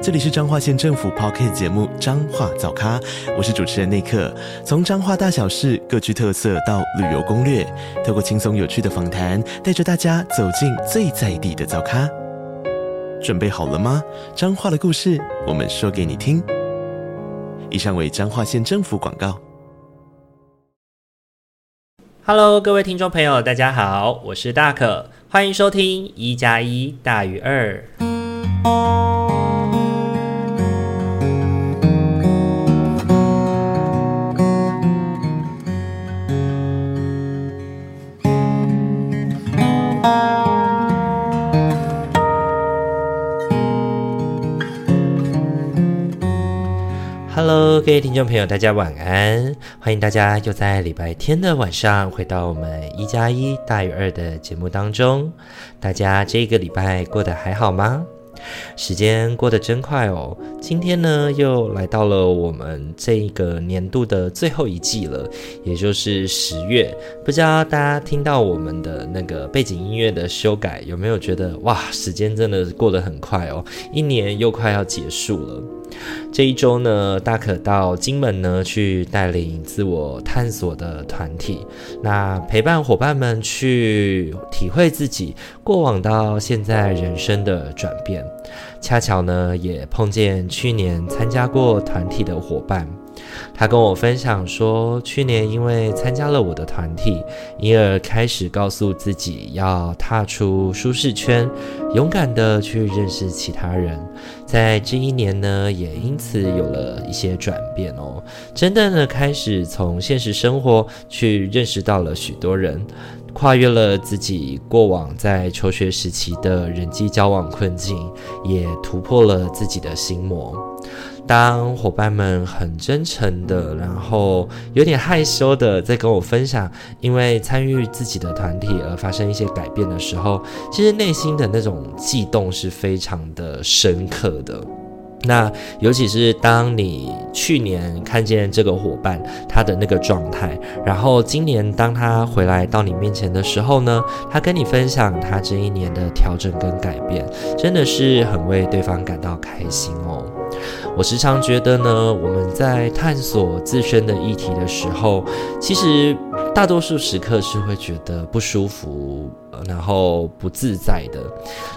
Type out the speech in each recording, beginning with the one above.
这里是彰化县政府 Podcast 节目《彰化早咖》，我是主持人内克。从彰化大小事各具特色到旅游攻略，透过轻松有趣的访谈，带着大家走进最在地的早咖。准备好了吗？彰化的故事，我们说给你听。以上为彰化县政府广告。Hello，各位听众朋友，大家好，我是大可，欢迎收听一加一大于二。各位听众朋友，大家晚安！欢迎大家又在礼拜天的晚上回到我们一加一大于二的节目当中。大家这个礼拜过得还好吗？时间过得真快哦，今天呢又来到了我们这个年度的最后一季了，也就是十月。不知道大家听到我们的那个背景音乐的修改，有没有觉得哇，时间真的过得很快哦，一年又快要结束了。这一周呢，大可到金门呢去带领自我探索的团体，那陪伴伙伴们去体会自己过往到现在人生的转变。恰巧呢，也碰见去年参加过团体的伙伴。他跟我分享说，去年因为参加了我的团体，因而开始告诉自己要踏出舒适圈，勇敢地去认识其他人。在这一年呢，也因此有了一些转变哦，真的呢，开始从现实生活去认识到了许多人，跨越了自己过往在求学时期的人际交往困境，也突破了自己的心魔。当伙伴们很真诚的，然后有点害羞的在跟我分享，因为参与自己的团体而发生一些改变的时候，其实内心的那种悸动是非常的深刻的。那尤其是当你去年看见这个伙伴他的那个状态，然后今年当他回来到你面前的时候呢，他跟你分享他这一年的调整跟改变，真的是很为对方感到开心哦。我时常觉得呢，我们在探索自身的议题的时候，其实大多数时刻是会觉得不舒服，然后不自在的。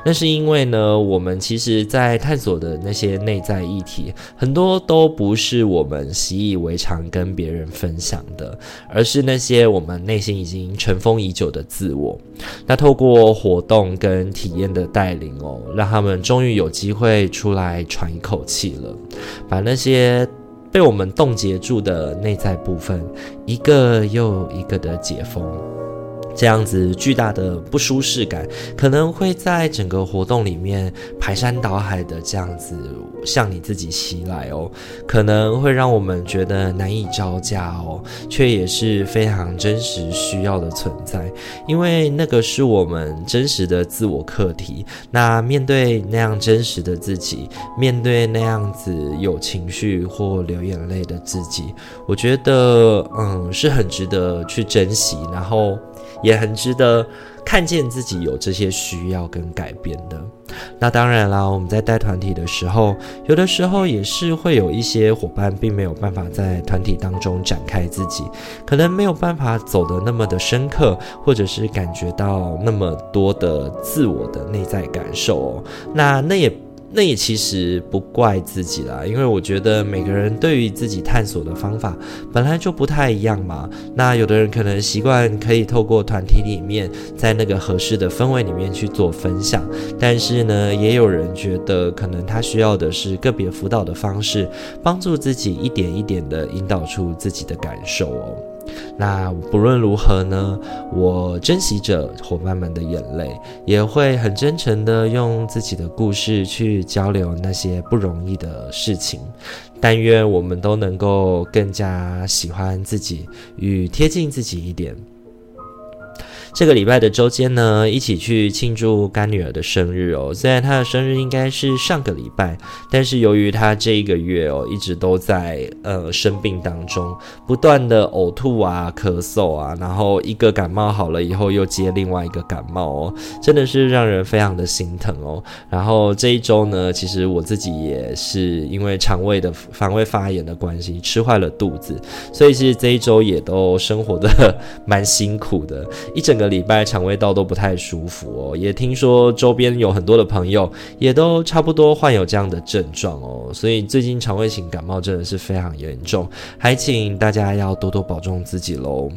那是因为呢，我们其实在探索的那些内在议题，很多都不是我们习以为常跟别人分享的，而是那些我们内心已经尘封已久的自我。那透过活动跟体验的带领哦，让他们终于有机会出来喘一口气了。把那些被我们冻结住的内在部分，一个又一个的解封。这样子巨大的不舒适感，可能会在整个活动里面排山倒海的这样子向你自己袭来哦，可能会让我们觉得难以招架哦，却也是非常真实需要的存在，因为那个是我们真实的自我课题。那面对那样真实的自己，面对那样子有情绪或流眼泪的自己，我觉得嗯是很值得去珍惜，然后。也很值得看见自己有这些需要跟改变的。那当然啦，我们在带团体的时候，有的时候也是会有一些伙伴并没有办法在团体当中展开自己，可能没有办法走得那么的深刻，或者是感觉到那么多的自我的内在感受哦。那那也。那也其实不怪自己啦，因为我觉得每个人对于自己探索的方法本来就不太一样嘛。那有的人可能习惯可以透过团体里面，在那个合适的氛围里面去做分享，但是呢，也有人觉得可能他需要的是个别辅导的方式，帮助自己一点一点的引导出自己的感受哦。那不论如何呢，我珍惜着伙伴们的眼泪，也会很真诚的用自己的故事去交流那些不容易的事情。但愿我们都能够更加喜欢自己与贴近自己一点。这个礼拜的周间呢，一起去庆祝干女儿的生日哦。虽然她的生日应该是上个礼拜，但是由于她这一个月哦，一直都在呃生病当中，不断的呕吐啊、咳嗽啊，然后一个感冒好了以后又接另外一个感冒哦，真的是让人非常的心疼哦。然后这一周呢，其实我自己也是因为肠胃的肠胃发炎的关系，吃坏了肚子，所以其实这一周也都生活的蛮辛苦的，一整个礼拜肠胃道都不太舒服哦。也听说周边有很多的朋友也都差不多患有这样的症状哦，所以最近肠胃型感冒真的是非常严重，还请大家要多多保重自己喽。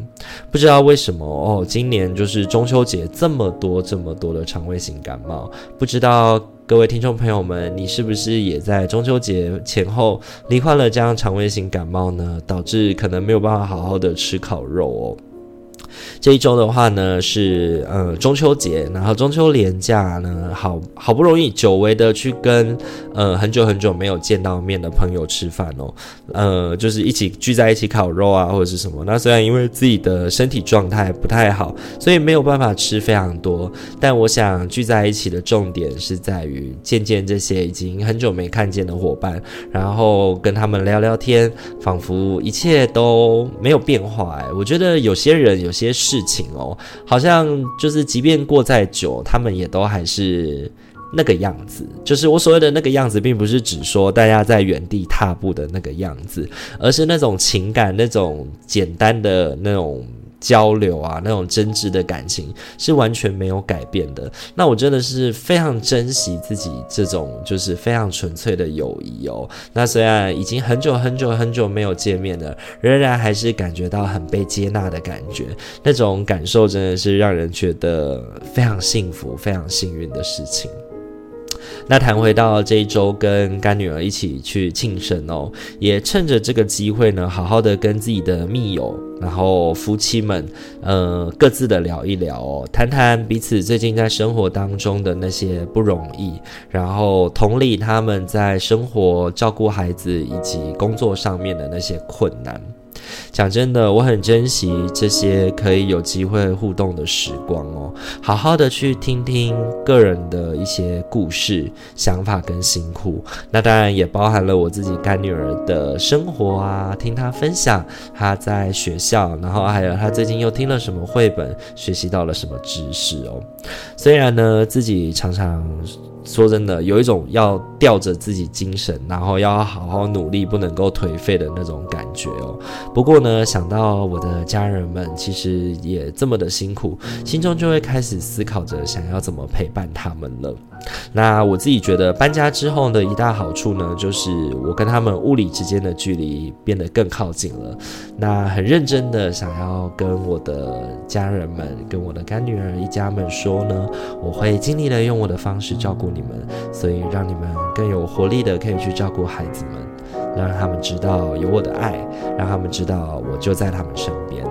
不知道为什么哦，今年就是中秋节这么多这么多的肠胃型感冒，不知道。各位听众朋友们，你是不是也在中秋节前后罹患了这样肠胃型感冒呢？导致可能没有办法好好的吃烤肉哦。这一周的话呢，是呃中秋节，然后中秋连假呢，好好不容易久违的去跟呃很久很久没有见到面的朋友吃饭哦，呃就是一起聚在一起烤肉啊或者是什么。那虽然因为自己的身体状态不太好，所以没有办法吃非常多，但我想聚在一起的重点是在于见见这些已经很久没看见的伙伴，然后跟他们聊聊天，仿佛一切都没有变化。哎，我觉得有些人有些。些事情哦，好像就是即便过再久，他们也都还是那个样子。就是我所谓的那个样子，并不是指说大家在原地踏步的那个样子，而是那种情感，那种简单的那种。交流啊，那种真挚的感情是完全没有改变的。那我真的是非常珍惜自己这种就是非常纯粹的友谊哦。那虽然已经很久很久很久没有见面了，仍然还是感觉到很被接纳的感觉。那种感受真的是让人觉得非常幸福、非常幸运的事情。那谈回到这一周跟干女儿一起去庆生哦，也趁着这个机会呢，好好的跟自己的密友，然后夫妻们，呃，各自的聊一聊哦，谈谈彼此最近在生活当中的那些不容易，然后同理他们在生活、照顾孩子以及工作上面的那些困难。讲真的，我很珍惜这些可以有机会互动的时光哦，好好的去听听个人的一些故事、想法跟辛苦。那当然也包含了我自己干女儿的生活啊，听她分享她在学校，然后还有她最近又听了什么绘本，学习到了什么知识哦。虽然呢，自己常常。说真的，有一种要吊着自己精神，然后要好好努力，不能够颓废的那种感觉哦。不过呢，想到我的家人们其实也这么的辛苦，心中就会开始思考着想要怎么陪伴他们了。那我自己觉得搬家之后的一大好处呢，就是我跟他们物理之间的距离变得更靠近了。那很认真的想要跟我的家人们、跟我的干女儿一家们说呢，我会尽力的用我的方式照顾。你们，所以让你们更有活力的可以去照顾孩子们，让他们知道有我的爱，让他们知道我就在他们身边。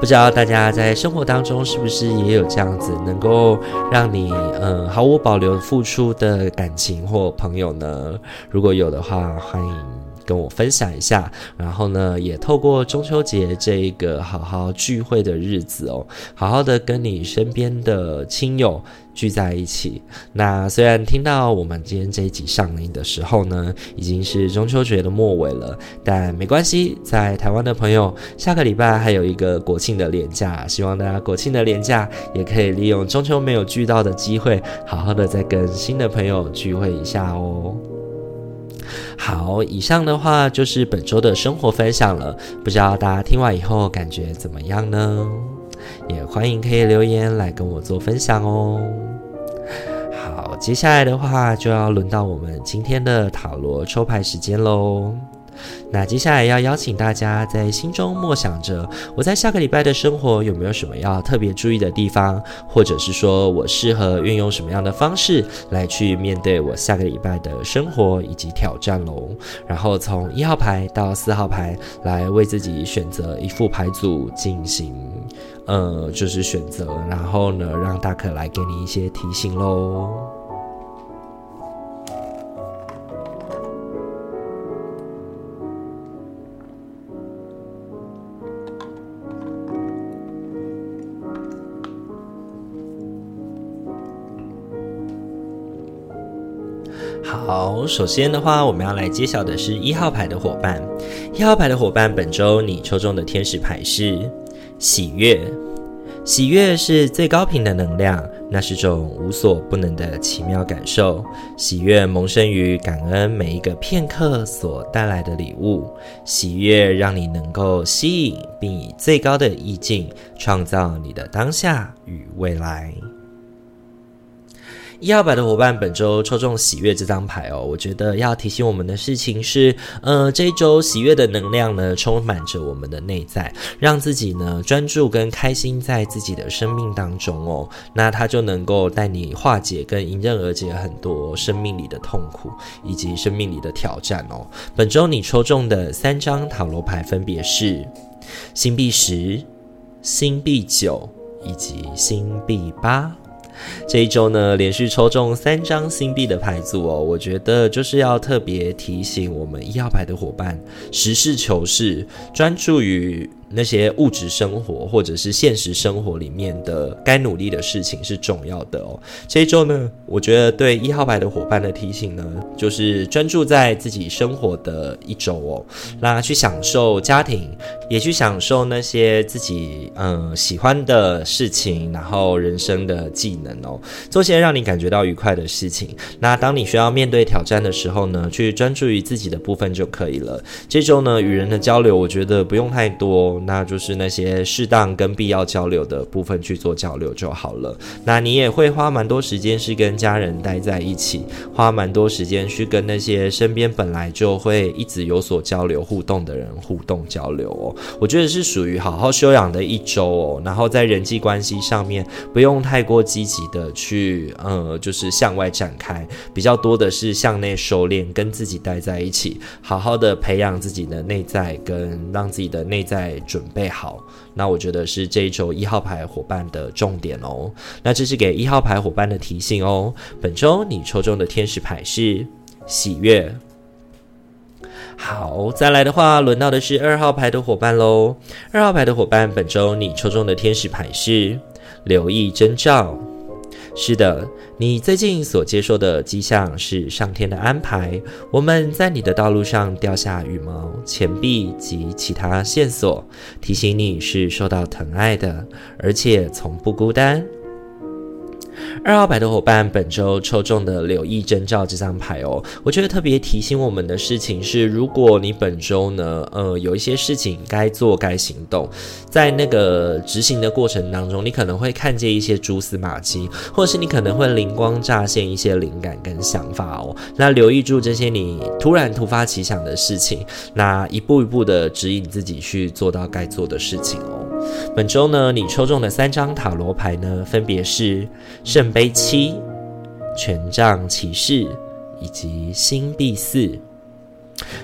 不知道大家在生活当中是不是也有这样子能够让你嗯毫无保留付出的感情或朋友呢？如果有的话，欢迎。跟我分享一下，然后呢，也透过中秋节这一个好好聚会的日子哦，好好的跟你身边的亲友聚在一起。那虽然听到我们今天这一集上映的时候呢，已经是中秋节的末尾了，但没关系，在台湾的朋友，下个礼拜还有一个国庆的连假，希望大家国庆的连假也可以利用中秋没有聚到的机会，好好的再跟新的朋友聚会一下哦。好，以上的话就是本周的生活分享了，不知道大家听完以后感觉怎么样呢？也欢迎可以留言来跟我做分享哦。好，接下来的话就要轮到我们今天的塔罗抽牌时间喽。那接下来要邀请大家在心中默想着，我在下个礼拜的生活有没有什么要特别注意的地方，或者是说我适合运用什么样的方式来去面对我下个礼拜的生活以及挑战喽。然后从一号牌到四号牌来为自己选择一副牌组进行，呃，就是选择，然后呢，让大可来给你一些提醒喽。首先的话，我们要来揭晓的是一号牌的伙伴。一号牌的伙伴，本周你抽中的天使牌是喜悦。喜悦是最高频的能量，那是种无所不能的奇妙感受。喜悦萌生于感恩每一个片刻所带来的礼物。喜悦让你能够吸引，并以最高的意境创造你的当下与未来。一号牌的伙伴，本周抽中喜悦这张牌哦。我觉得要提醒我们的事情是，呃，这一周喜悦的能量呢，充满着我们的内在，让自己呢专注跟开心在自己的生命当中哦。那它就能够带你化解跟迎刃而解很多生命里的痛苦以及生命里的挑战哦。本周你抽中的三张塔罗牌分别是星币十、星币九以及星币八。这一周呢，连续抽中三张星币的牌组哦，我觉得就是要特别提醒我们一号牌的伙伴，实事求是，专注于。那些物质生活或者是现实生活里面的该努力的事情是重要的哦。这一周呢，我觉得对一号牌的伙伴的提醒呢，就是专注在自己生活的一周哦，那去享受家庭，也去享受那些自己嗯喜欢的事情，然后人生的技能哦，做些让你感觉到愉快的事情。那当你需要面对挑战的时候呢，去专注于自己的部分就可以了。这周呢，与人的交流，我觉得不用太多。那就是那些适当跟必要交流的部分去做交流就好了。那你也会花蛮多时间是跟家人待在一起，花蛮多时间去跟那些身边本来就会一直有所交流互动的人互动交流哦。我觉得是属于好好休养的一周哦。然后在人际关系上面不用太过积极的去，呃，就是向外展开，比较多的是向内收敛，跟自己待在一起，好好的培养自己的内在，跟让自己的内在。准备好，那我觉得是这一周一号牌伙伴的重点哦。那这是给一号牌伙伴的提醒哦。本周你抽中的天使牌是喜悦。好，再来的话，轮到的是二号牌的伙伴喽。二号牌的伙伴，本周你抽中的天使牌是留意征兆。是的。你最近所接受的迹象是上天的安排，我们在你的道路上掉下羽毛、钱币及其他线索，提醒你是受到疼爱的，而且从不孤单。二号牌的伙伴，本周抽中的留意征兆这张牌哦，我觉得特别提醒我们的事情是，如果你本周呢，呃，有一些事情该做该行动，在那个执行的过程当中，你可能会看见一些蛛丝马迹，或者是你可能会灵光乍现一些灵感跟想法哦。那留意住这些你突然突发奇想的事情，那一步一步的指引自己去做到该做的事情哦。本周呢，你抽中的三张塔罗牌呢，分别是圣杯七、权杖骑士以及星币四。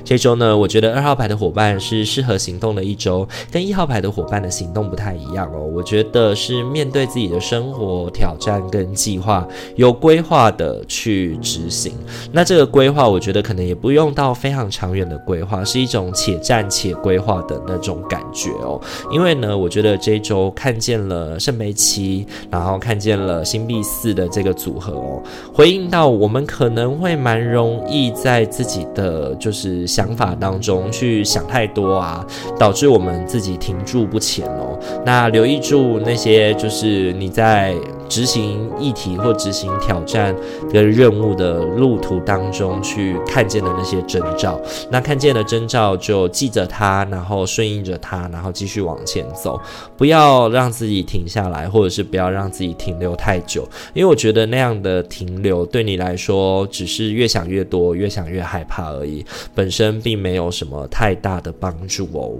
这周呢，我觉得二号牌的伙伴是适合行动的一周，跟一号牌的伙伴的行动不太一样哦。我觉得是面对自己的生活挑战跟计划，有规划的去执行。那这个规划，我觉得可能也不用到非常长远的规划，是一种且战且规划的那种感觉哦。因为呢，我觉得这周看见了圣杯七，然后看见了星币四的这个组合哦，回应到我们可能会蛮容易在自己的就是。想法当中去想太多啊，导致我们自己停住不前哦。那留意住那些，就是你在。执行议题或执行挑战跟任务的路途当中，去看见的那些征兆，那看见的征兆就记着它，然后顺应着它，然后继续往前走，不要让自己停下来，或者是不要让自己停留太久，因为我觉得那样的停留对你来说只是越想越多，越想越害怕而已，本身并没有什么太大的帮助哦。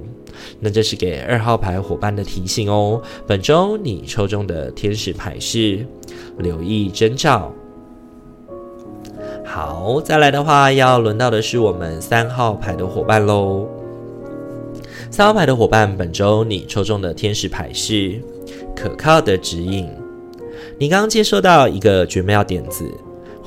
那这是给二号牌伙伴的提醒哦。本周你抽中的天使牌是留意征兆。好，再来的话，要轮到的是我们三号牌的伙伴喽。三号牌的伙伴，本周你抽中的天使牌是可靠的指引。你刚刚接收到一个绝妙点子。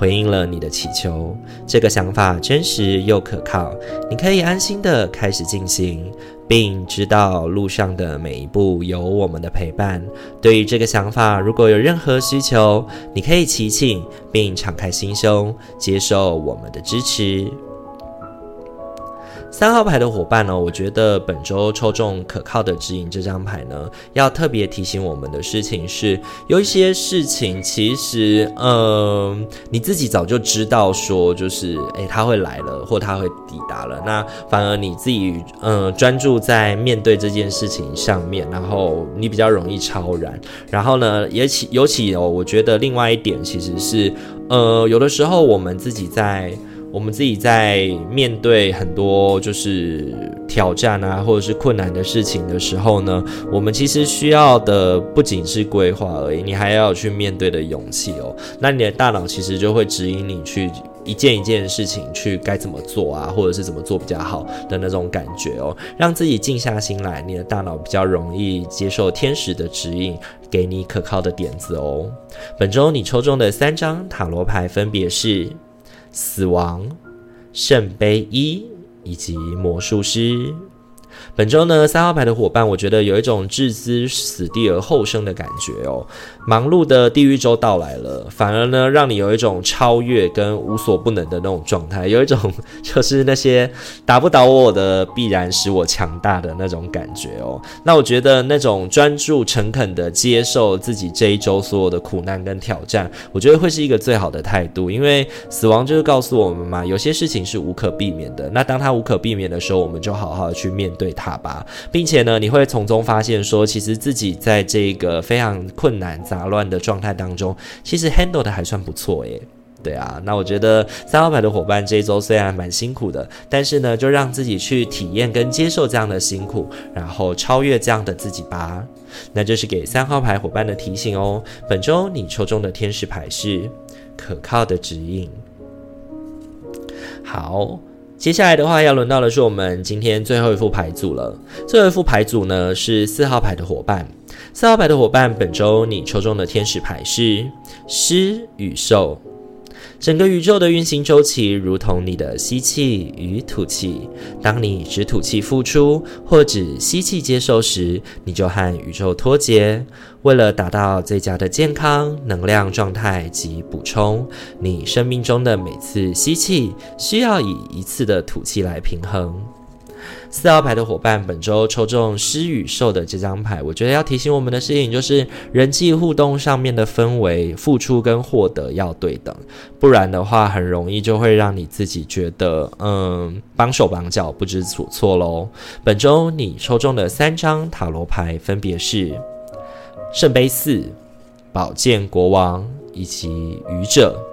回应了你的祈求。这个想法真实又可靠，你可以安心的开始进行，并知道路上的每一步有我们的陪伴。对于这个想法，如果有任何需求，你可以祈请并敞开心胸，接受我们的支持。三号牌的伙伴呢，我觉得本周抽中可靠的指引这张牌呢，要特别提醒我们的事情是，有一些事情其实，嗯、你自己早就知道说，就是，诶，他会来了，或他会抵达了，那反而你自己，嗯、呃，专注在面对这件事情上面，然后你比较容易超然，然后呢，也其尤其哦，我觉得另外一点其实是，呃，有的时候我们自己在。我们自己在面对很多就是挑战啊，或者是困难的事情的时候呢，我们其实需要的不仅是规划而已，你还要有去面对的勇气哦。那你的大脑其实就会指引你去一件一件事情去该怎么做啊，或者是怎么做比较好的那种感觉哦。让自己静下心来，你的大脑比较容易接受天使的指引，给你可靠的点子哦。本周你抽中的三张塔罗牌分别是。死亡、圣杯一以及魔术师。本周呢，三号牌的伙伴，我觉得有一种置之死地而后生的感觉哦。忙碌的地狱周到来了，反而呢，让你有一种超越跟无所不能的那种状态，有一种 就是那些打不倒我的，必然使我强大的那种感觉哦。那我觉得那种专注、诚恳的接受自己这一周所有的苦难跟挑战，我觉得会是一个最好的态度。因为死亡就是告诉我们嘛，有些事情是无可避免的。那当它无可避免的时候，我们就好好的去面对对他吧，并且呢，你会从中发现说，其实自己在这个非常困难、杂乱的状态当中，其实 handle 的还算不错耶。对啊，那我觉得三号牌的伙伴这一周虽然蛮辛苦的，但是呢，就让自己去体验跟接受这样的辛苦，然后超越这样的自己吧。那这是给三号牌伙伴的提醒哦。本周你抽中的天使牌是可靠的指引。好。接下来的话，要轮到的是我们今天最后一副牌组了。最后一副牌组呢，是四号牌的伙伴。四号牌的伙伴，本周你抽中的天使牌是狮与兽。整个宇宙的运行周期如同你的吸气与吐气。当你只吐气付出，或只吸气接受时，你就和宇宙脱节。为了达到最佳的健康、能量状态及补充，你生命中的每次吸气需要以一次的吐气来平衡。四号牌的伙伴，本周抽中狮与兽的这张牌，我觉得要提醒我们的事情就是，人际互动上面的氛围，付出跟获得要对等，不然的话，很容易就会让你自己觉得，嗯，绑手绑脚，不知所措喽。本周你抽中的三张塔罗牌分别是圣杯四、宝剑国王以及愚者。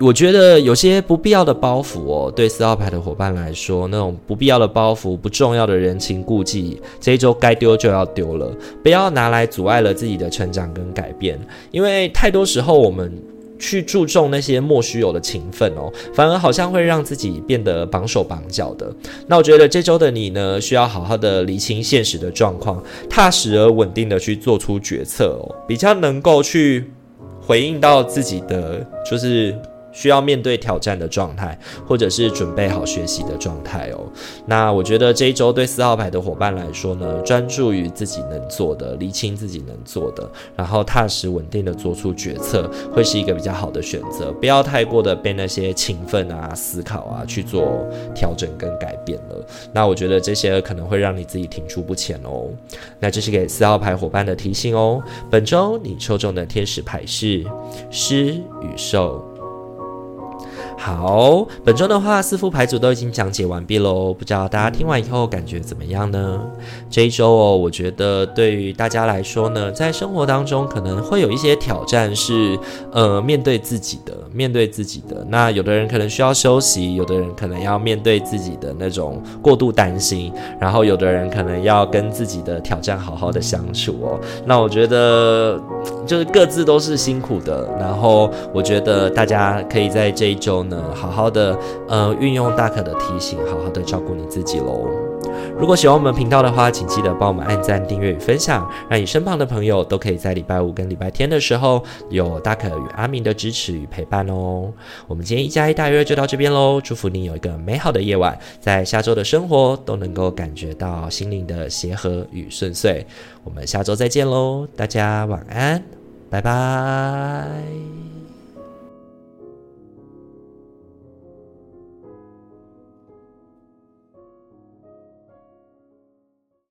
我觉得有些不必要的包袱哦，对四号牌的伙伴来说，那种不必要的包袱、不重要的人情顾忌，这一周该丢就要丢了，不要拿来阻碍了自己的成长跟改变。因为太多时候我们去注重那些莫须有的情分哦，反而好像会让自己变得绑手绑脚的。那我觉得这周的你呢，需要好好的理清现实的状况，踏实而稳定的去做出决策哦，比较能够去回应到自己的就是。需要面对挑战的状态，或者是准备好学习的状态哦。那我觉得这一周对四号牌的伙伴来说呢，专注于自己能做的，厘清自己能做的，然后踏实稳定的做出决策，会是一个比较好的选择。不要太过的被那些情奋啊、思考啊去做调整跟改变了。那我觉得这些可能会让你自己停滞不前哦。那这是给四号牌伙伴的提醒哦。本周你抽中的天使牌是狮与兽。好，本周的话，四副牌组都已经讲解完毕喽。不知道大家听完以后感觉怎么样呢？这一周哦，我觉得对于大家来说呢，在生活当中可能会有一些挑战是，呃，面对自己的，面对自己的。那有的人可能需要休息，有的人可能要面对自己的那种过度担心，然后有的人可能要跟自己的挑战好好的相处哦。那我觉得就是各自都是辛苦的，然后我觉得大家可以在这一周。好好的，呃，运用大可的提醒，好好的照顾你自己喽。如果喜欢我们频道的话，请记得帮我们按赞、订阅与分享，让你身旁的朋友都可以在礼拜五跟礼拜天的时候有大可与阿明的支持与陪伴哦。我们今天一加一大于二就到这边喽，祝福你有一个美好的夜晚，在下周的生活都能够感觉到心灵的协和与顺遂。我们下周再见喽，大家晚安，拜拜。